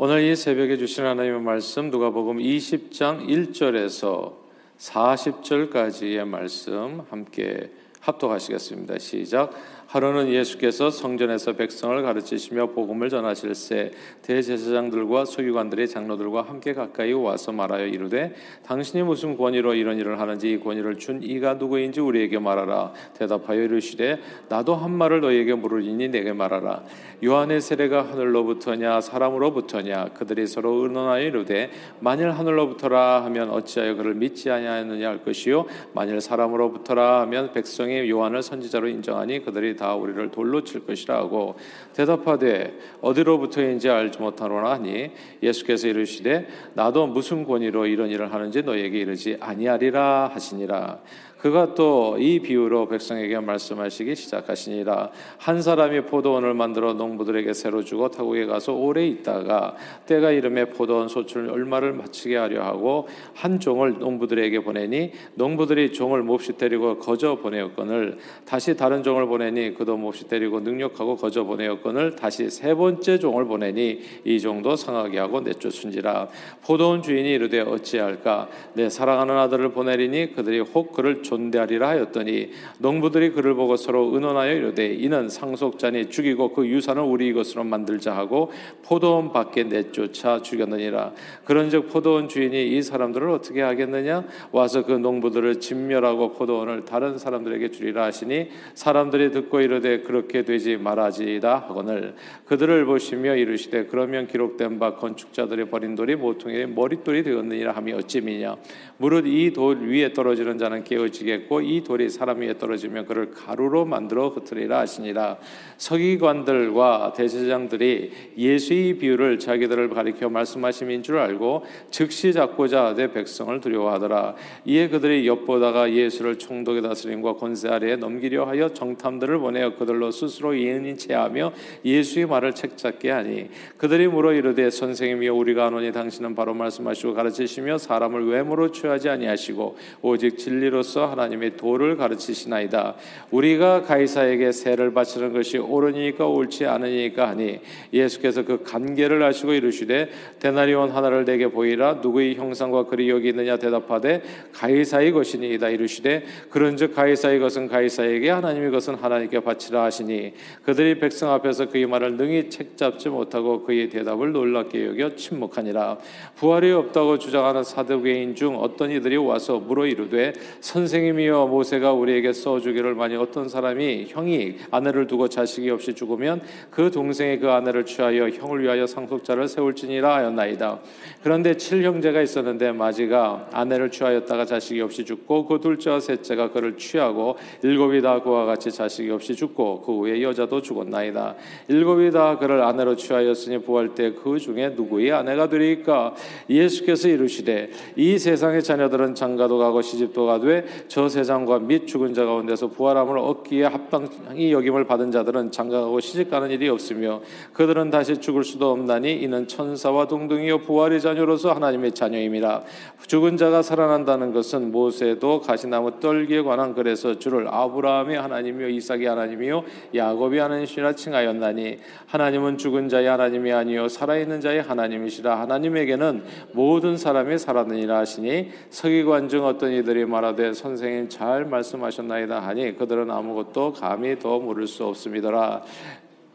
오늘 이 새벽에 주신 하나님의 말씀 누가복음 20장 1절에서 40절까지의 말씀 함께 합독하시겠습니다. 시작. 하루는 예수께서 성전에서 백성을 가르치시며 복음을 전하실새 대제사장들과 서기관들의 장로들과 함께 가까이 와서 말하여 이르되 당신이 무슨 권위로 이런 일을 하는지 이 권위를 준 이가 누구인지 우리에게 말하라. 대답하여 이르시되 나도 한 말을 너희에게 물으리니 내게 말하라. 요한의 세례가 하늘로부터냐 사람으로부터냐 그들이 서로 의논하여 이르되 만일 하늘로부터라 하면 어찌하여 그를 믿지 아니하느냐 할 것이요. 만일 사람으로부터라 하면 백성이 요한을 선지자로 인정하니 그들이 다 우리를 돌로 칠 것이라 하고 대답하되 어디로부터인지 알지 못하노라 하니 예수께서 이르시되 나도 무슨 권위로 이런 일을 하는지 너에게 이르지 아니하리라 하시니라 그가 또 이 비유로 백성에게 말씀하시기 시작하시니라. 한 사람이 포도원을 만들어 농부들에게 새로 주고 타국에 가서 오래 있다가 때가 이름에 포도원 소출 얼마를 마치게 하려 하고 한 종을 농부들에게 보내니 농부들이 종을 몹시 때리고 거저 보내었거늘 다시 다른 종을 보내니 그도 몹시 때리고 능력하고 거저 보내었거늘 다시 세 번째 종을 보내니 이 종도 상하게 하고 내쫓은지라. 포도원 주인이 이르되 어찌할까? 내 사랑하는 아들을 보내리니 그들이 혹 그를 존대하리라 하였더니 농부들이 그를 보고 서로 의논하여 이르되 이는 상속자니 죽이고 그 유산을 우리 것으로 만들자 하고 포도원 밖에 내쫓아 죽였느니라. 그런즉 포도원 주인이 이 사람들을 어떻게 하겠느냐? 와서 그 농부들을 진멸하고 포도원을 다른 사람들에게 주리라 하시니 사람들이 듣고 이르되 그렇게 되지 말아지다 하거늘. 그들을 보시며 이르시되 그러면 기록된 바 건축자들의 버린 돌이 모퉁이의 머릿돌이 되었느니라 함이 어찌미냐? 무릇 이 돌 위에 떨어지는 자는 깨어지 겠고 이 돌이 사람 위에 떨어지면 그를 가루로 만들어 흩으리라 하시니라. 서기관들과 대제장들이 예수의 비유를 자기들을 가리켜 말씀하심인 줄 알고 즉시 잡고자 내 백성을 두려워하더라. 이에 그들이 엿보다가 예수를 총독의 다스림과 권세 아래에 넘기려 하여 정탐들을 보내어 그들로 스스로 예언인 체하며 예수의 말을 책잡게 하니 그들이 물어 이르되 선생님이여 우리가 아노니 당신은 바로 말씀하시고 가르치시며 사람을 외모로 취하지 아니하시고 오직 진리로서 하나님의 도를 가르치시나이다. 우리가 가이사에게 세를 바치는 것이 옳으니까 옳지 않으니까 하니 예수께서 그 관계를 아시고 이르시되 데나리온 하나를 내게 보이라. 누구의 형상과 글이 여기 있느냐 대답하되 가이사의 것이니이다 이르시되 그런즉 가이사의 것은 가이사에게 하나님의 것은 하나님께 바치라 하시니 그들이 백성 앞에서 그의 말을 능히 책잡지 못하고 그의 대답을 놀랍게 여겨 침묵하니라. 부활이 없다고 주장하는 사두개인 중 어떤 이들이 와서 물어 이르되 선생 님이여 모세가 우리에게 써주기를 만약 어떤 사람이 형이 아내를 두고 자식이 없이 죽으면 그 동생이 그 아내를 취하여 형을 위하여 상속자를 세울지니라 하였나이다. 그런데 칠형제가 있었는데 마지가 아내를 취하였다가 자식이 없이 죽고 그 둘째와 셋째가 그를 취하고 일곱이 다 그와 같이 자식이 없이 죽고 그 후에 여자도 죽었나이다. 일곱이 다 그를 아내로 취하였으니 부활 때 그 중에 누구의 아내가 되리까? 예수께서 이르시되 이 세상의 자녀들은 장가도 가고 시집도 가되 저 세상과 및 죽은 자 가운데서 부활함을 얻기에 합당히 여김을 받은 자들은 장가가고 시집가는 일이 없으며 그들은 다시 죽을 수도 없나니 이는 천사와 동등이요 부활의 자녀로서 하나님의 자녀임이라. 죽은 자가 살아난다는 것은 모세도 가시나무 떨기에 관한 글에서 주를 아브라함의 하나님이요 이삭의 하나님이요 야곱의 하나님이라 칭하였나니 하나님은 죽은 자의 하나님이 아니요 살아있는 자의 하나님이시라. 하나님에게는 모든 사람이 살았느니라 하시니 서기관 중 어떤 이들이 말하되 선 생님 잘 말씀하셨나이다 하니 그들은 아무것도 감히 더 물을 수 없음이더라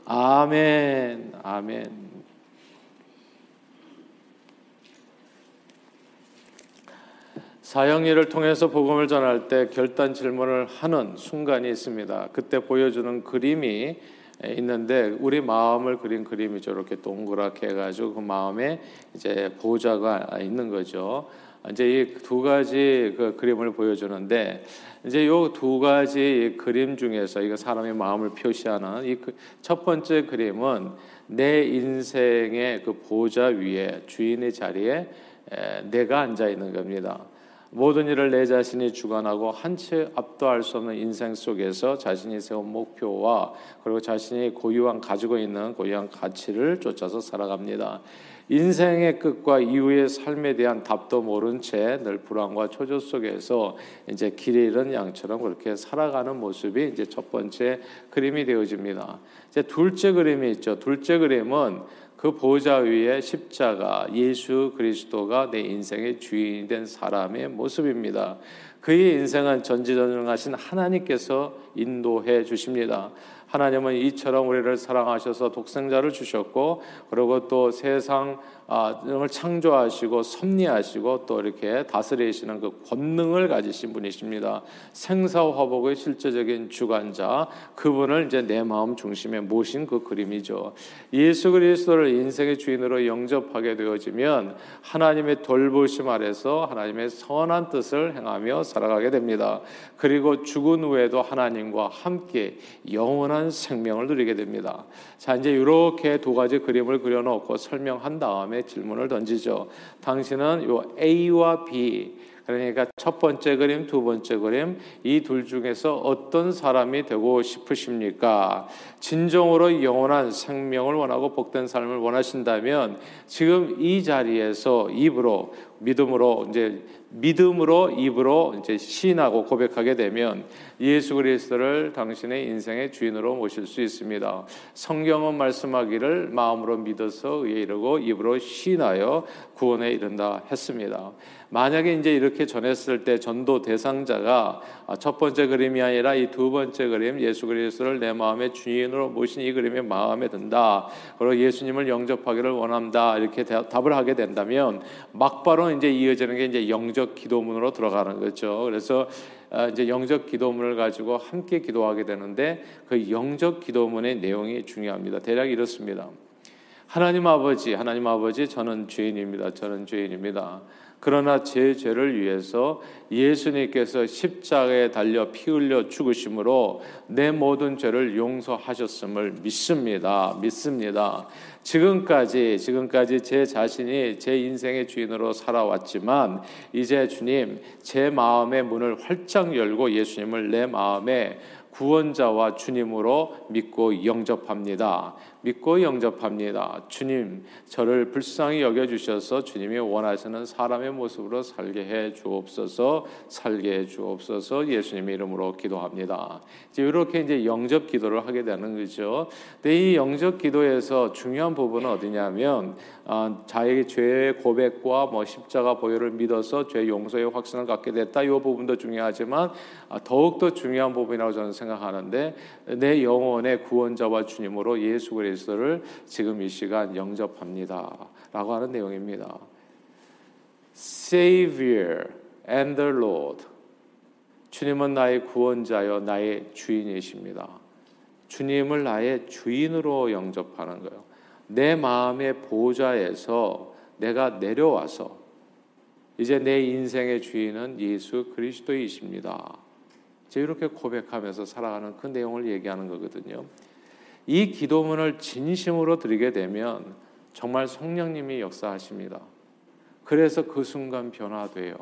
아멘 아멘 사형리를 통해서 복음을 전할 때 결단 질문을 하는 순간이 있습니다. 그때 보여주는 그림이 있는데 우리 마음을 그린 그림이죠. 이렇게 동그랗게 해가지고 그 마음에 이제 보좌가 있는 거죠. 이제 이 두 가지 그 그림을 보여주는데 이제 요 두 가지 그림 중에서 이거 사람의 마음을 표시하는 이 첫 번째 그림은 내 인생의 그 보좌 위에 주인의 자리에 내가 앉아 있는 겁니다. 모든 일을 내 자신이 주관하고 한치 앞도 할 수 없는 인생 속에서 자신이 세운 목표와 그리고 자신이 고유한 가지고 있는 고유한 가치를 쫓아서 살아갑니다. 인생의 끝과 이후의 삶에 대한 답도 모른 채 늘 불안과 초조 속에서 이제 길에 잃은 양처럼 그렇게 살아가는 모습이 이제 첫 번째 그림이 되어집니다. 이제 둘째 그림이 있죠. 둘째 그림은 그 보좌 위에 십자가 예수 그리스도가 내 인생의 주인이 된 사람의 모습입니다. 그의 인생은 전지전능하신 하나님께서 인도해 주십니다. 하나님은 이처럼 우리를 사랑하셔서 독생자를 주셨고 그리고 또 세상 아, 을 창조하시고 섭리하시고 또 이렇게 다스리시는 그 권능을 가지신 분이십니다. 생사화복의 실제적인 주관자 그분을 이제 내 마음 중심에 모신 그 그림이죠. 예수 그리스도를 인생의 주인으로 영접하게 되어지면 하나님의 돌보심 아래서 하나님의 선한 뜻을 행하며 살아가게 됩니다. 그리고 죽은 후에도 하나님과 함께 영원한 생명을 누리게 됩니다. 자 이제 이렇게 두 가지 그림을 그려놓고 설명한 다음에 질문을 던지죠. 당신은 요 A와 B 그러니까 첫 번째 그림, 두 번째 그림 이 둘 중에서 어떤 사람이 되고 싶으십니까? 진정으로 영원한 생명을 원하고 복된 삶을 원하신다면 지금 이 자리에서 입으로 믿음으로 이제 믿음으로 입으로 이제 시인하고 고백하게 되면 예수 그리스도를 당신의 인생의 주인으로 모실 수 있습니다. 성경은 말씀하기를 마음으로 믿어서 의에 이르고 입으로 시인하여 구원에 이른다 했습니다. 만약에 이제 이렇게 전했을 때 전도 대상자가 첫 번째 그림이 아니라 이 두 번째 그림 예수 그리스도를 내 마음의 주인으로 모신 이 그림이 마음에 든다. 그리고 예수님을 영접하기를 원한다. 이렇게 답을 하게 된다면 막바로 이제 이어지는 게 이제 영적 기도문으로 들어가는 거죠. 그래서 아, 이제 영적 기도문을 가지고 함께 기도하게 되는데 그 영적 기도문의 내용이 중요합니다. 대략 이렇습니다. 하나님 아버지, 하나님 아버지, 저는 죄인입니다. 저는 죄인입니다. 그러나 제 죄를 위해서 예수님께서 십자가에 달려 피 흘려 죽으심으로 내 모든 죄를 용서하셨음을 믿습니다. 믿습니다. 지금까지 지금까지 제 자신이 제 인생의 주인으로 살아왔지만 이제 주님 제 마음의 문을 활짝 열고 예수님을 내 마음에 구원자와 주님으로 믿고 영접합니다. 믿고 영접합니다. 주님, 저를 불쌍히 여겨 주셔서 주님이 원하시는 사람의 모습으로 살게 해 주옵소서. 살게 해 주옵소서. 예수님의 이름으로 기도합니다. 이제 이렇게 이제 영접 기도를 하게 되는 거죠. 근데 이 영접 기도에서 중요한 부분은 어디냐면 아, 자기 죄의 고백과 뭐 십자가 보혈을 믿어서 죄 용서의 확신을 갖게 됐다. 이 부분도 중요하지만 아, 더욱 더 중요한 부분이라고 저는 생각하는데 내 영혼의 구원자와 주님으로 예수 그리스도 를 지금 이 시간 영접합니다라고 하는 내용입니다. Savior and the Lord. 주님은 나의 구원자여 나의 주인이십니다. 주님을 나의 주인으로 영접하는 거예요. 내 마음의 보좌에서 내가 내려와서 이제 내 인생의 주인은 예수 그리스도이십니다. 이렇게 고백하면서 살아가는 그 내용을 얘기하는 거거든요. 이 기도문을 진심으로 드리게 되면 정말 성령님이 역사하십니다. 그래서 그 순간 변화돼요.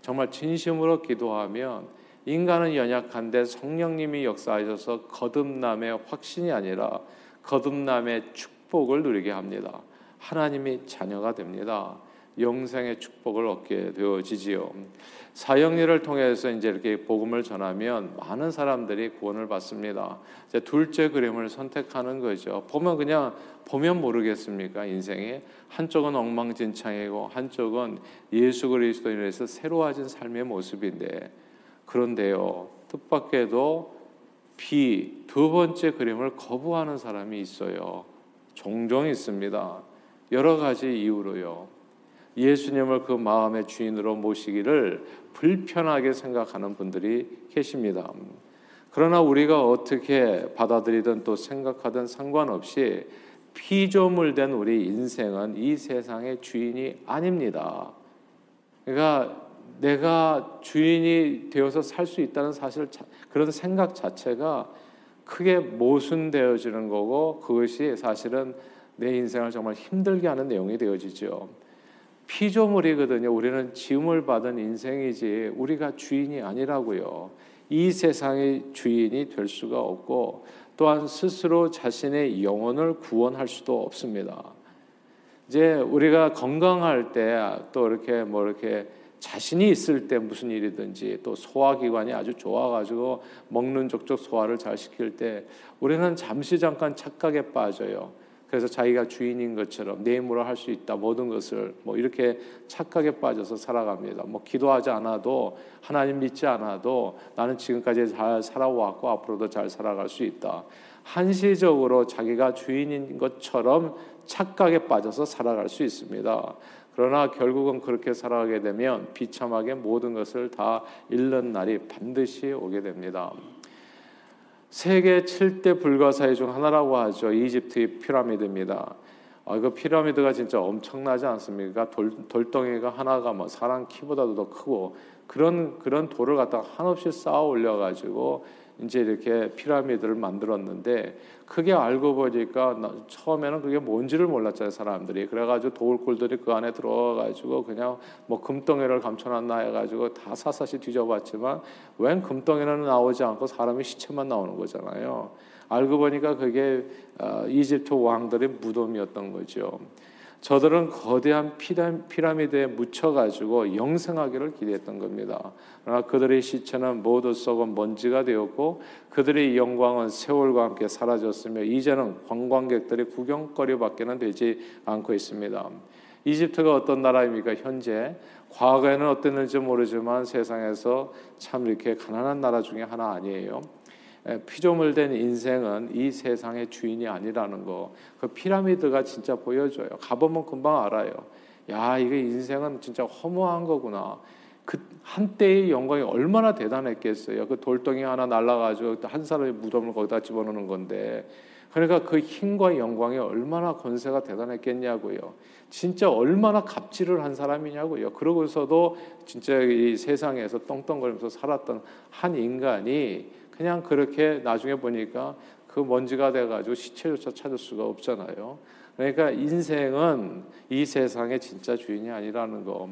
정말 진심으로 기도하면 인간은 연약한데 성령님이 역사하셔서 거듭남의 확신이 아니라 거듭남의 축복을 누리게 합니다. 하나님이 자녀가 됩니다. 영생의 축복을 얻게 되어지지요. 사형리를 통해서 이제 이렇게 복음을 전하면 많은 사람들이 구원을 받습니다. 이제 둘째 그림을 선택하는 거죠. 보면 그냥 보면 모르겠습니까? 인생이 한쪽은 엉망진창이고 한쪽은 예수 그리스도인에서 새로워진 삶의 모습인데 그런데요. 뜻밖에도 B 두 번째 그림을 거부하는 사람이 있어요. 종종 있습니다. 여러 가지 이유로요. 예수님을 그 마음의 주인으로 모시기를 불편하게 생각하는 분들이 계십니다. 그러나 우리가 어떻게 받아들이든 또 생각하든 상관없이 피조물 된 우리 인생은 이 세상의 주인이 아닙니다. 그러니까 내가 주인이 되어서 살 수 있다는 사실 그런 생각 자체가 크게 모순되어지는 거고 그것이 사실은 내 인생을 정말 힘들게 하는 내용이 되어지죠. 피조물이거든요. 우리는 지음을 받은 인생이지 우리가 주인이 아니라고요. 이 세상의 주인이 될 수가 없고 또한 스스로 자신의 영혼을 구원할 수도 없습니다. 이제 우리가 건강할 때 또 이렇게 뭐 이렇게 자신이 있을 때 무슨 일이든지 또 소화기관이 아주 좋아가지고 먹는 족족 소화를 잘 시킬 때 우리는 잠시 잠깐 착각에 빠져요. 그래서 자기가 주인인 것처럼 내 힘으로 할 수 있다 모든 것을 뭐 이렇게 착각에 빠져서 살아갑니다. 뭐 기도하지 않아도 하나님 믿지 않아도 나는 지금까지 잘 살아왔고 앞으로도 잘 살아갈 수 있다. 한시적으로 자기가 주인인 것처럼 착각에 빠져서 살아갈 수 있습니다. 그러나 결국은 그렇게 살아가게 되면 비참하게 모든 것을 다 잃는 날이 반드시 오게 됩니다. 세계 7대 불가사의 중 하나라고 하죠. 이집트의 피라미드입니다. 아, 그 피라미드가 진짜 엄청나지 않습니까? 돌, 돌덩이가 하나가 뭐 사람 키보다도 더 크고 그런 그런 돌을 갖다가 한없이 쌓아 올려 가지고 이제 이렇게 피라미드를 만들었는데 크게 알고 보니까 처음에는 그게 뭔지를 몰랐잖아요 사람들이 그래가지고 돌굴들이 그 안에 들어가가지고 그냥 뭐 금덩이를 감춰놨나 해가지고 다 샅샅이 뒤져봤지만 웬 금덩이는 나오지 않고 사람의 시체만 나오는 거잖아요 알고 보니까 그게 어, 이집트 왕들의 무덤이었던 거죠. 저들은 거대한 피라미드에 묻혀가지고 영생하기를 기대했던 겁니다. 그러나 그들의 시체는 모두 썩은 먼지가 되었고 그들의 영광은 세월과 함께 사라졌으며 이제는 관광객들의 구경거리밖에는 되지 않고 있습니다. 이집트가 어떤 나라입니까? 현재 과거에는 어땠는지 모르지만 세상에서 참 이렇게 가난한 나라 중에 하나 아니에요. 피조물 된 인생은 이 세상의 주인이 아니라는 거. 그 피라미드가 진짜 보여줘요. 가보면 금방 알아요. 야, 이게 인생은 진짜 허무한 거구나. 그 한때의 영광이 얼마나 대단했겠어요. 그 돌덩이 하나 날라가지고 한 사람의 무덤을 거기다 집어넣는 건데. 그러니까 그 힘과 영광이 얼마나 권세가 대단했겠냐고요. 진짜 얼마나 갑질을 한 사람이냐고요. 그러고서도 진짜 이 세상에서 떵떵거리면서 살았던 한 인간이 그냥 그렇게 나중에 보니까 그 먼지가 돼가지고 시체조차 찾을 수가 없잖아요. 그러니까 인생은 이 세상의 진짜 주인이 아니라는 거.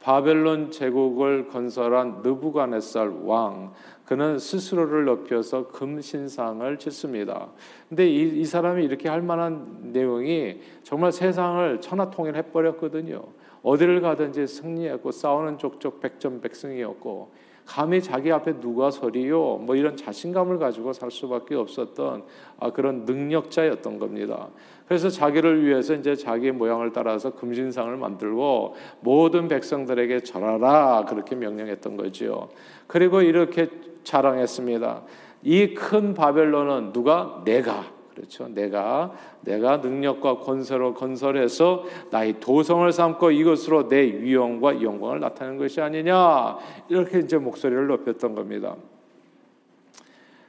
바벨론 제국을 건설한 느부갓네살 왕 그는 스스로를 높여서 금신상을 짓습니다. 근데 이, 이 사람이 이렇게 할 만한 내용이 정말 세상을 천하통일해 버렸거든요. 어디를 가든지 승리했고 싸우는 족족 백전백승이었고 감히 자기 앞에 누가 서리요? 뭐 이런 자신감을 가지고 살 수밖에 없었던 아, 그런 능력자였던 겁니다. 그래서 자기를 위해서 이제 자기 모양을 따라서 금신상을 만들고 모든 백성들에게 절하라 그렇게 명령했던 거지요. 그리고 이렇게 자랑했습니다. 이 큰 바벨론은 누가 내가 그렇죠. 내가 내가 능력과 권세로 건설해서 나의 도성을 삼고 이것으로 내 위엄과 영광을 나타내는 것이 아니냐 이렇게 이제 목소리를 높였던 겁니다.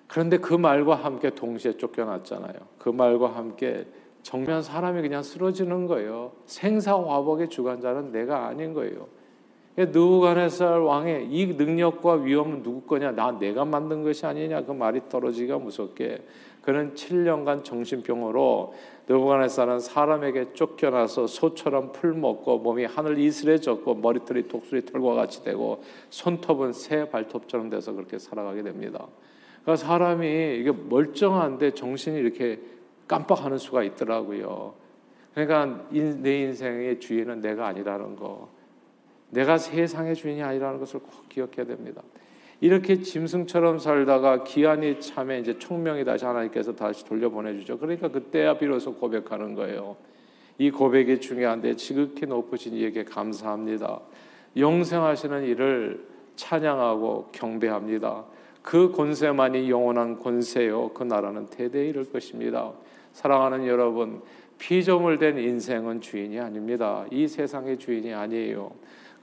그런데 그 말과 함께 동시에 쫓겨났잖아요. 그 말과 함께 정면 사람이 그냥 쓰러지는 거예요. 생사화복의 주관자는 내가 아닌 거예요. 누구간의살 왕의 이 능력과 위엄은 누구 거냐? 나 내가 만든 것이 아니냐? 그 말이 떨어지기가 무섭게 그는 7년간 정신병으로 느부갓네살은 사람에게 쫓겨나서 소처럼 풀 먹고 몸이 하늘 이슬해졌고 머리털이 독수리 털과 같이 되고 손톱은 새 발톱처럼 돼서 그렇게 살아가게 됩니다. 그러니까 사람이 이게 멀쩡한데 정신이 이렇게 깜빡하는 수가 있더라고요. 그러니까 내 인생의 주인은 내가 아니라는 거. 내가 세상의 주인이 아니라는 것을 꼭 기억해야 됩니다. 이렇게 짐승처럼 살다가 기한이 참에 이제 총명이 다시 하나님께서 다시 돌려보내 주죠. 그러니까 그때야 비로소 고백하는 거예요. 이 고백이 중요한데 지극히 높으신 이에게 감사합니다. 영생하시는 이를 찬양하고 경배합니다. 그 권세만이 영원한 권세요. 그 나라는 대대에 이를 것입니다. 사랑하는 여러분, 피조물된 인생은 주인이 아닙니다. 이 세상의 주인이 아니에요.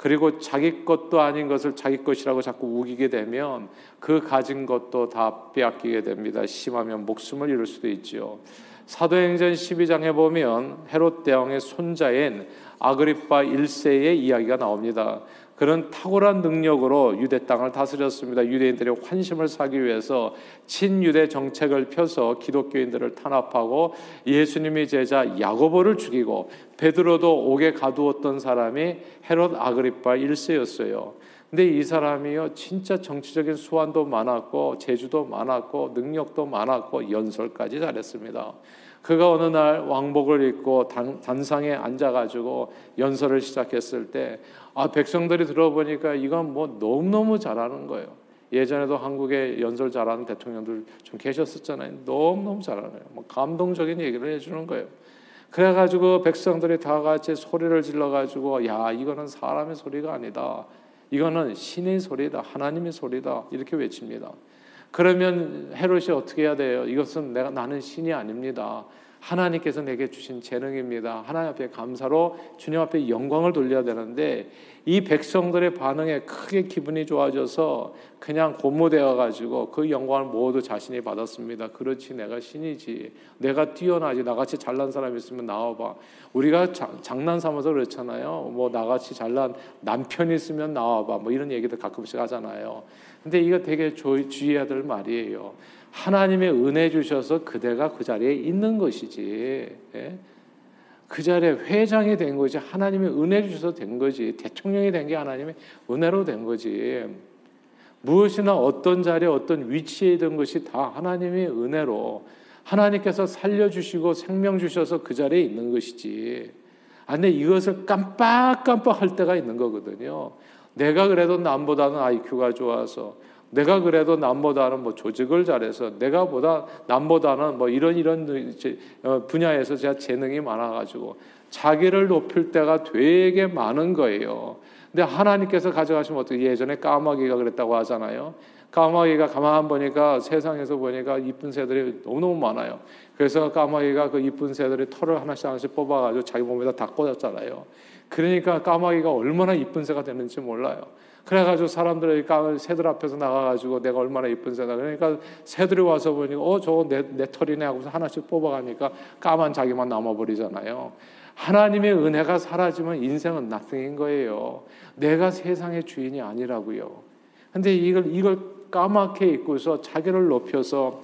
그리고 자기 것도 아닌 것을 자기 것이라고 자꾸 우기게 되면 그 가진 것도 다 빼앗기게 됩니다. 심하면 목숨을 잃을 수도 있지요. 사도행전 12장에 보면 헤롯 대왕의 손자인 아그리파 1세의 이야기가 나옵니다. 그런 탁월한 능력으로 유대 땅을 다스렸습니다. 유대인들의 환심을 사기 위해서 친유대 정책을 펴서 기독교인들을 탄압하고 예수님의 제자 야고보를 죽이고 베드로도 옥에 가두었던 사람이 헤롯 아그리파 1세였어요. 근데 이 사람이요 진짜 정치적인 수완도 많았고 재주도 많았고 능력도 많았고 연설까지 잘했습니다. 그가 어느 날 왕복을 입고 단, 단상에 앉아가지고 연설을 시작했을 때, 아, 백성들이 들어보니까 이건 뭐 너무너무 잘하는 거예요. 예전에도 한국에 연설 잘하는 대통령들 좀 계셨었잖아요. 너무너무 잘하네요. 뭐 감동적인 얘기를 해주는 거예요. 그래가지고 백성들이 다 같이 소리를 질러가지고 야 이거는 사람의 소리가 아니다. 이거는 신의 소리다. 하나님의 소리다. 이렇게 외칩니다. 그러면 헤롯이 어떻게 해야 돼요? 이것은 내가 나는 신이 아닙니다. 하나님께서 내게 주신 재능입니다. 하나님 앞에 감사로 주님 앞에 영광을 돌려야 되는데 이 백성들의 반응에 크게 기분이 좋아져서 그냥 고무되어 가지고 그 영광을 모두 자신이 받았습니다. 그렇지 내가 신이지. 내가 뛰어나지. 나같이 잘난 사람 있으면 나와 봐. 우리가 자, 장난 삼아서 그렇잖아요. 뭐 나같이 잘난 남편 있으면 나와 봐. 뭐 이런 얘기도 가끔씩 하잖아요. 근데 이거 되게 주의해야 될 말이에요. 하나님의 은혜 주셔서 그대가 그 자리에 있는 것이지. 예? 그 자리에 회장이 된 거지. 하나님의 은혜 주셔서 된 거지. 대통령이 된 게 하나님의 은혜로 된 거지. 무엇이나 어떤 자리에 어떤 위치에 있던 것이 다 하나님의 은혜로 하나님께서 살려주시고 생명 주셔서 그 자리에 있는 것이지. 아, 근데 이것을 깜빡깜빡 할 때가 있는 거거든요. 내가 그래도 남보다는 IQ가 좋아서 내가 그래도 남보다는 뭐 조직을 잘해서 내가 보다 남보다는 뭐 이런 이런 어, 분야에서 제가 재능이 많아가지고 자기를 높일 때가 되게 많은 거예요. 근데 하나님께서 가져가시면 어떻게 예전에 까마귀가 그랬다고 하잖아요. 까마귀가 가만 보니까 세상에서 보니까 이쁜 새들이 너무너무 많아요. 그래서 까마귀가 그 이쁜 새들이 털을 하나씩 하나씩 뽑아가지고 자기 몸에다 다 꽂았잖아요. 그러니까 까마귀가 얼마나 이쁜 새가 되는지 몰라요. 그래가지고 사람들이 새들 앞에서 나가가지고 내가 얼마나 이쁜 새다. 그러니까 새들이 와서 보니까 어 저거 내, 내 털이네 하고서 하나씩 뽑아가니까 까만 자기만 남아버리잖아요. 하나님의 은혜가 사라지면 인생은 나중인 거예요. 내가 세상의 주인이 아니라고요. 근데 이걸 이걸 까맣게 입고서 자기를 높여서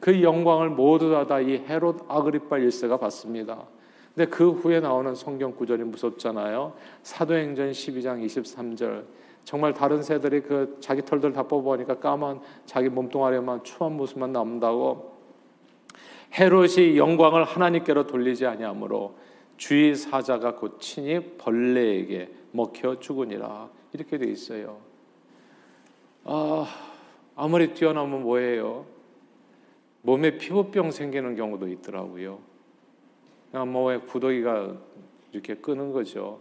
그 영광을 모두 다 이 헤롯 아그리파 1세가 받습니다. 근데 그 후에 나오는 성경 구절이 무섭잖아요. 사도행전 12장 23절. 정말 다른 새들이 그 자기 털들 다 뽑아보니까 까만 자기 몸뚱아리만 추한 모습만 남는다고 헤롯이 영광을 하나님께로 돌리지 아니하므로 주의 사자가 곧 친히 벌레에게 먹혀 죽으니라 이렇게 돼 있어요. 아 아무리 뛰어나면 뭐예요? 몸에 피부병 생기는 경우도 있더라고요. 그냥 뭐에 구더기가 이렇게 끄는 거죠.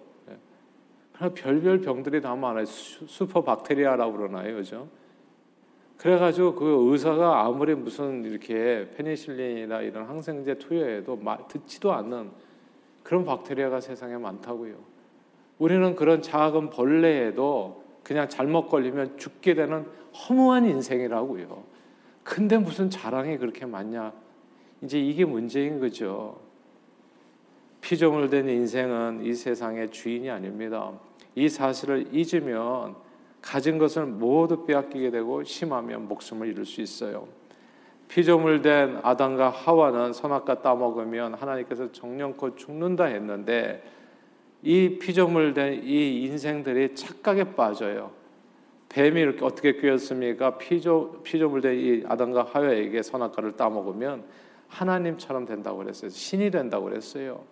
별별 병들이 다 많아요. 슈퍼 박테리아라고 그러나요, 그죠? 그래가지고 그 의사가 아무리 무슨 이렇게 페니실린이나 이런 항생제 투여해도 듣지도 않는 그런 박테리아가 세상에 많다고요. 우리는 그런 작은 벌레에도 그냥 잘못 걸리면 죽게 되는 허무한 인생이라고요. 근데 무슨 자랑이 그렇게 많냐? 이제 이게 문제인 거죠. 피조물된 인생은 이 세상의 주인이 아닙니다. 이 사실을 잊으면 가진 것을 모두 빼앗기게 되고 심하면 목숨을 잃을 수 있어요. 피조물 된 아담과 하와는 선악과 따먹으면 하나님께서 정령코 죽는다 했는데 이 피조물 된 이 인생들이 착각에 빠져요. 뱀이 이렇게 어떻게 꿰었습니까? 피조 피조물 된 이 아담과 하와에게 선악과를 따먹으면 하나님처럼 된다고 그랬어요. 신이 된다고 그랬어요.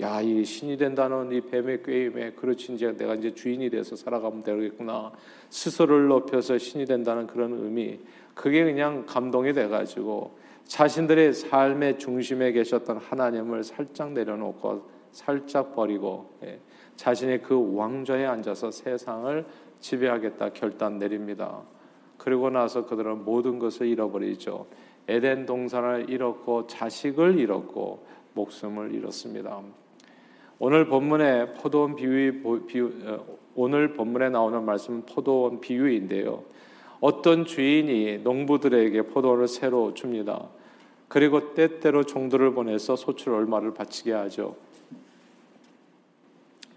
야, 이 신이 된다는 이 뱀의 꾀임에 그렇지 이제 내가 이제 주인이 돼서 살아가면 되겠구나. 스스로를 높여서 신이 된다는 그런 의미. 그게 그냥 감동이 돼 가지고 자신들의 삶의 중심에 계셨던 하나님을 살짝 내려놓고 살짝 버리고 예, 자신의 그 왕좌에 앉아서 세상을 지배하겠다 결단 내립니다. 그리고 나서 그들은 모든 것을 잃어버리죠. 에덴 동산을 잃었고 자식을 잃었고 목숨을 잃었습니다. 오늘 본문의 포도원 비유, 비유 어, 오늘 본문에 나오는 말씀은 포도원 비유인데요. 어떤 주인이 농부들에게 포도원을 새로 줍니다. 그리고 때때로 종들을 보내서 소출 얼마를 바치게 하죠.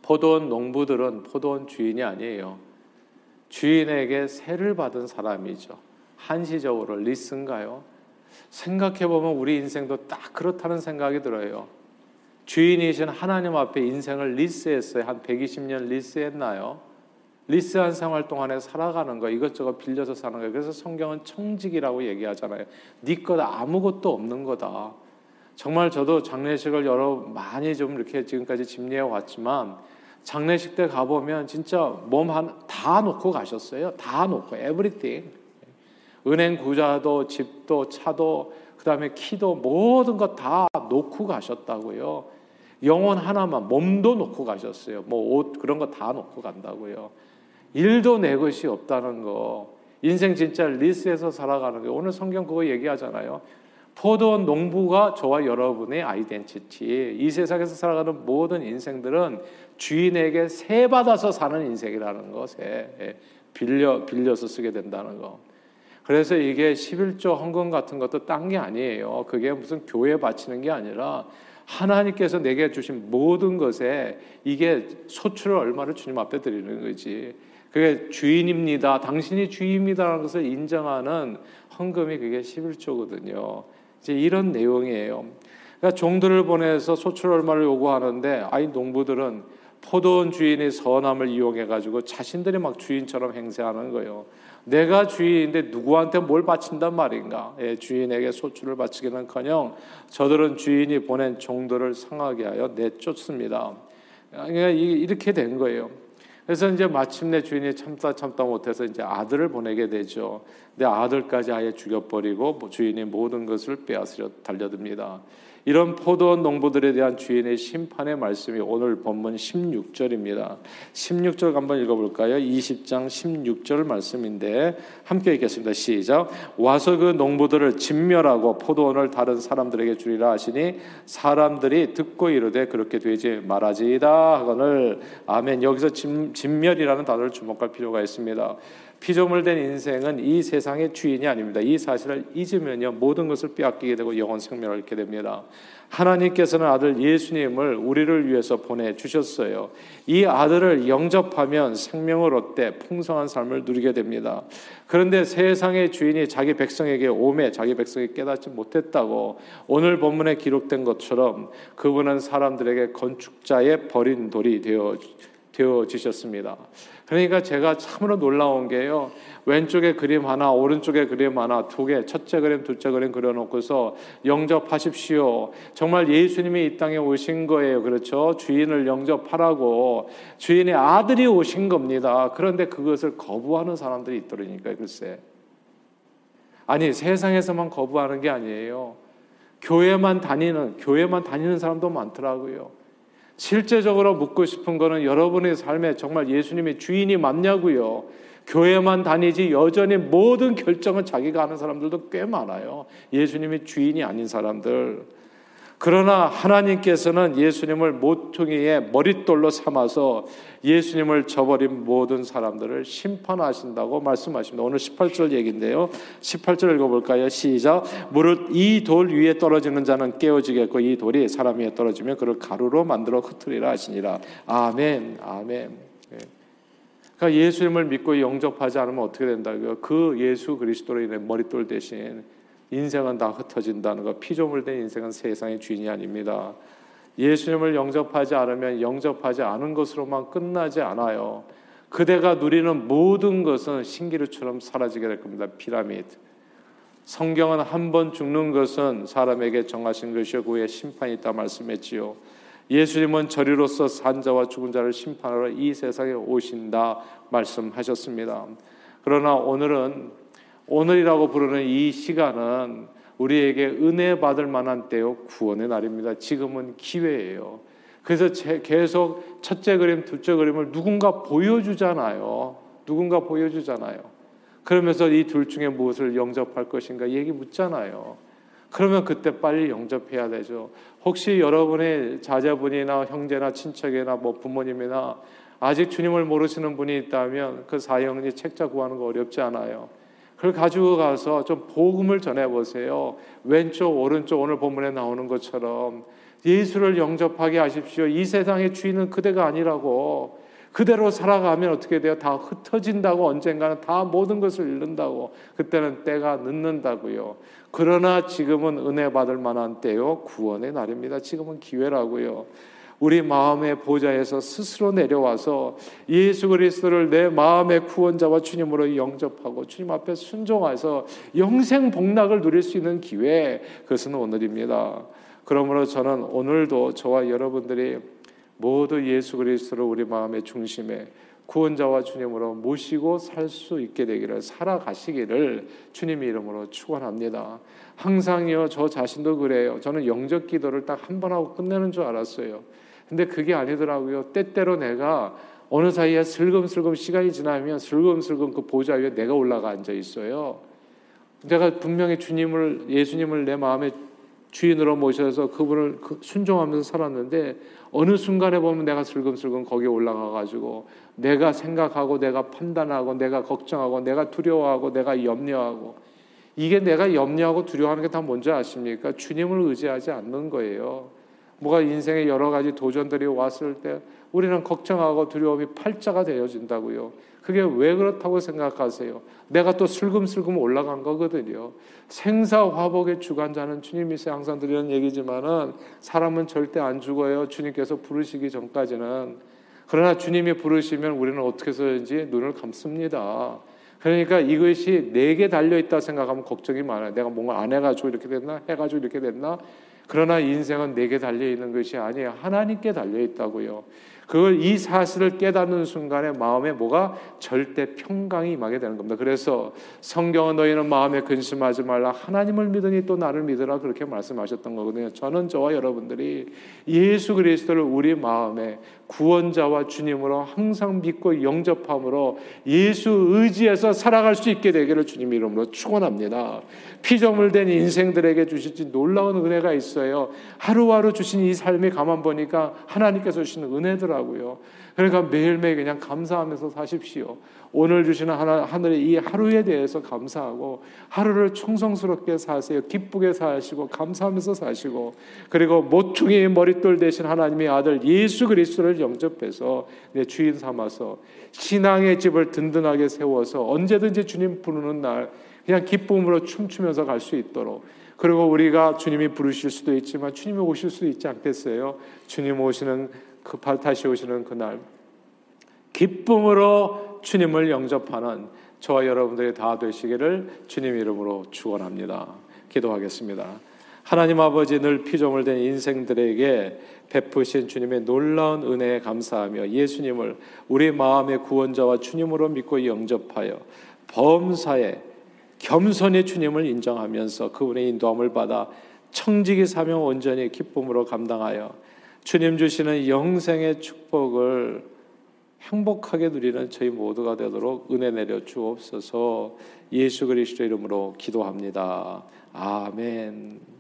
포도원 농부들은 포도원 주인이 아니에요. 주인에게 세를 받은 사람이죠. 한시적으로 리스인가요? 생각해 보면 우리 인생도 딱 그렇다는 생각이 들어요. 주인이신 하나님 앞에 인생을 리스했어요. 한 120년 리스했나요? 리스한 생활 동안에 살아가는 거 이것저것 빌려서 사는 거예요. 그래서 성경은 청직이라고 얘기하잖아요. 네것 아무것도 없는 거다. 정말 저도 장례식을 여러 많이 좀 이렇게 지금까지 집례해 왔지만 장례식 때 가보면 진짜 몸 한 다 놓고 가셨어요. 다 놓고 everything. 은행 구자도 집도 차도 그다음에 키도 모든 것 다 놓고 가셨다고요. 영혼 하나만 몸도 놓고 가셨어요. 뭐 옷 그런 거 다 놓고 간다고요. 일도 내 것이 없다는 거. 인생 진짜 리스에서 살아가는 거. 오늘 성경 그거 얘기하잖아요. 포도원 농부가 저와 여러분의 아이덴티티. 이 세상에서 살아가는 모든 인생들은 주인에게 세 받아서 사는 인생이라는 것에 예, 빌려 빌려서 쓰게 된다는 거. 그래서 이게 11조 헌금 같은 것도 딴 게 아니에요. 그게 무슨 교회 바치는 게 아니라 하나님께서 내게 주신 모든 것에 이게 소출을 얼마를 주님 앞에 드리는 거지. 그게 주인입니다. 당신이 주인입니다라는 것을 인정하는 헌금이 그게 11조거든요. 이제 이런 내용이에요. 그러니까 종들을 보내서 소출 얼마를 요구하는데 아이 농부들은 포도원 주인의 선함을 이용해 가지고 자신들이 막 주인처럼 행세하는 거예요. 내가 주인인데 누구한테 뭘 바친단 말인가? 예, 주인에게 소출을 바치기는커녕 저들은 주인이 보낸 종들을 상하게 하여 내쫓습니다. 그러니까 이렇게 된 거예요. 그래서 이제 마침내 주인이 참다 참다 못해서 이제 아들을 보내게 되죠. 근데 아들까지 아예 죽여버리고 뭐 주인이 모든 것을 빼앗으려 달려듭니다. 이런 포도원 농부들에 대한 주인의 심판의 말씀이 오늘 본문 16절입니다. 16절 한번 읽어볼까요? 20장 16절 말씀인데 함께 읽겠습니다. 시작. 와서 그 농부들을 진멸하고 포도원을 다른 사람들에게 주리라 하시니 사람들이 듣고 이르되 그렇게 되지 말아지이다 하거늘 아멘. 여기서 진, 진멸이라는 단어를 주목할 필요가 있습니다. 피조물된 인생은 이 세상의 주인이 아닙니다. 이 사실을 잊으면요 모든 것을 빼앗기게 되고 영원 생명을 잃게 됩니다. 하나님께서는 아들 예수님을 우리를 위해서 보내 주셨어요. 이 아들을 영접하면 생명을 얻되 풍성한 삶을 누리게 됩니다. 그런데 세상의 주인이 자기 백성에게 오매 자기 백성이 깨닫지 못했다고 오늘 본문에 기록된 것처럼 그분은 사람들에게 건축자의 버린 돌이 되어 되어지셨습니다. 그러니까 제가 참으로 놀라운 게요. 왼쪽에 그림 하나, 오른쪽에 그림 하나, 두 개, 첫째 그림, 둘째 그림 그려놓고서 영접하십시오. 정말 예수님이 이 땅에 오신 거예요. 그렇죠? 주인을 영접하라고 주인의 아들이 오신 겁니다. 그런데 그것을 거부하는 사람들이 있더라니까요. 글쎄. 아니 세상에서만 거부하는 게 아니에요. 교회만 다니는 교회만 다니는 사람도 많더라고요. 실제적으로 묻고 싶은 거는 여러분의 삶에 정말 예수님의 주인이 맞냐고요. 교회만 다니지 여전히 모든 결정은 자기가 하는 사람들도 꽤 많아요. 예수님이 주인이 아닌 사람들. 그러나 하나님께서는 예수님을 모퉁이의 머릿돌로 삼아서 예수님을 저버린 모든 사람들을 심판하신다고 말씀하십니다. 오늘 18절 얘기인데요. 18절 읽어볼까요? 시작. 무릇 이 돌 위에 떨어지는 자는 깨어지겠고 이 돌이 사람 위에 떨어지면 그를 가루로 만들어 흩으리라 하시니라. 아멘. 아멘. 네. 그러니까 예수님을 믿고 영접하지 않으면 어떻게 된다고요? 그 예수 그리스도로 인해 머릿돌 대신 인생은 다 흩어진다는 것. 피조물 된 인생은 세상의 주인이 아닙니다. 예수님을 영접하지 않으면 영접하지 않은 것으로만 끝나지 않아요. 그대가 누리는 모든 것은 신기루처럼 사라지게 될 겁니다. 피라미드. 성경은 한 번 죽는 것은 사람에게 정하신 것이요 그의 심판이 있다 말씀했지요. 예수님은 저리로서 산 자와 죽은 자를 심판하러 이 세상에 오신다 말씀하셨습니다. 그러나 오늘은 오늘이라고 부르는 이 시간은 우리에게 은혜 받을 만한 때요 구원의 날입니다. 지금은 기회예요. 그래서 계속 첫째 그림, 둘째 그림을 누군가 보여주잖아요. 누군가 보여주잖아요. 그러면서 이 둘 중에 무엇을 영접할 것인가 얘기 묻잖아요. 그러면 그때 빨리 영접해야 되죠. 혹시 여러분의 자제분이나 형제나 친척이나 뭐 부모님이나 아직 주님을 모르시는 분이 있다면 그 사형리 책자 구하는 거 어렵지 않아요. 그걸 가지고 가서 좀 복음을 전해 보세요. 왼쪽 오른쪽 오늘 본문에 나오는 것처럼 예수를 영접하게 하십시오. 이 세상의 주인은 그대가 아니라고. 그대로 살아가면 어떻게 돼요? 다 흩어진다고 언젠가는 다 모든 것을 잃는다고. 그때는 때가 늦는다고요. 그러나 지금은 은혜 받을 만한 때요. 구원의 날입니다. 지금은 기회라고요. 우리 마음의 보좌에서 스스로 내려와서 예수 그리스도를 내 마음의 구원자와 주님으로 영접하고 주님 앞에 순종해서 영생 복락을 누릴 수 있는 기회 그것은 오늘입니다. 그러므로 저는 오늘도 저와 여러분들이 모두 예수 그리스도를 우리 마음의 중심에 구원자와 주님으로 모시고 살 수 있게 되기를 살아가시기를 주님 이름으로 축원합니다. 항상요 저 자신도 그래요. 저는 영적 기도를 딱 한 번 하고 끝내는 줄 알았어요. 근데 그게 아니더라고요. 때때로 내가 어느 사이에 슬금슬금 시간이 지나면 슬금슬금 그 보좌 위에 내가 올라가 앉아 있어요. 내가 분명히 주님을 예수님을 내 마음에 주인으로 모셔서 그분을 그 순종하면서 살았는데 어느 순간에 보면 내가 슬금슬금 거기에 올라가 가지고 내가 생각하고 내가 판단하고 내가 걱정하고 내가 두려워하고 내가 염려하고 이게 내가 염려하고 두려워하는 게 다 뭔지 아십니까? 주님을 의지하지 않는 거예요. 뭐가 인생에 여러 가지 도전들이 왔을 때 우리는 걱정하고 두려움이 팔자가 되어진다고요. 그게 왜 그렇다고 생각하세요? 내가 또 슬금슬금 올라간 거거든요. 생사화복의 주관자는 주님이세요. 항상 드리는 얘기지만은 사람은 절대 안 죽어요. 주님께서 부르시기 전까지는. 그러나 주님이 부르시면 우리는 어떻게 해서든지 눈을 감습니다. 그러니까 이것이 내게 달려 있다 생각하면 걱정이 많아요. 내가 뭔가 안 해가지고 이렇게 됐나, 해가지고 이렇게 됐나. 그러나 인생은 내게 달려 있는 것이 아니에요. 하나님께 달려 있다고요. 그걸 이 사실을 깨닫는 순간에 마음에 뭐가 절대 평강이 임하게 되는 겁니다. 그래서 성경은 너희는 마음에 근심하지 말라 하나님을 믿으니 또 나를 믿으라 그렇게 말씀하셨던 거거든요. 저는 저와 여러분들이 예수 그리스도를 우리 마음에 구원자와 주님으로 항상 믿고 영접함으로 예수 의지에서 살아갈 수 있게 되기를 주님 이름으로 축원합니다. 피조물 된 인생들에게 주실지 놀라운 은혜가 있어요. 하루하루 주신 이 삶이 가만 보니까 하나님께서 주시는 은혜 더라고요. 그러니까 매일매일 그냥 감사하면서 사십시오. 오늘 주시는 하나, 하늘의 이 하루에 대해서 감사하고 하루를 충성스럽게 사세요. 기쁘게 사시고 감사하면서 사시고 그리고 모퉁이 머릿돌 대신 하나님의 아들 예수 그리스도를 영접해서 내 주인 삼아서 신앙의 집을 든든하게 세워서 언제든지 주님 부르는 날 그냥 기쁨으로 춤추면서 갈 수 있도록 그리고 우리가 주님이 부르실 수도 있지만 주님이 오실 수도 있지 않겠어요? 주님 오시는 그 다시 오시는 그날 기쁨으로 주님을 영접하는 저와 여러분들이 다 되시기를 주님 이름으로 축원합니다. 기도하겠습니다. 하나님 아버지 늘 피조물 된 인생들에게 베푸신 주님의 놀라운 은혜에 감사하며 예수님을 우리 마음의 구원자와 주님으로 믿고 영접하여 범사에 겸손히 주님을 인정하면서 그분의 인도함을 받아 청지기 사명 온전히 기쁨으로 감당하여 주님 주시는 영생의 축복을 행복하게 누리는 저희 모두가 되도록 은혜 내려 주옵소서 예수 그리스도 이름으로 기도합니다. 아멘.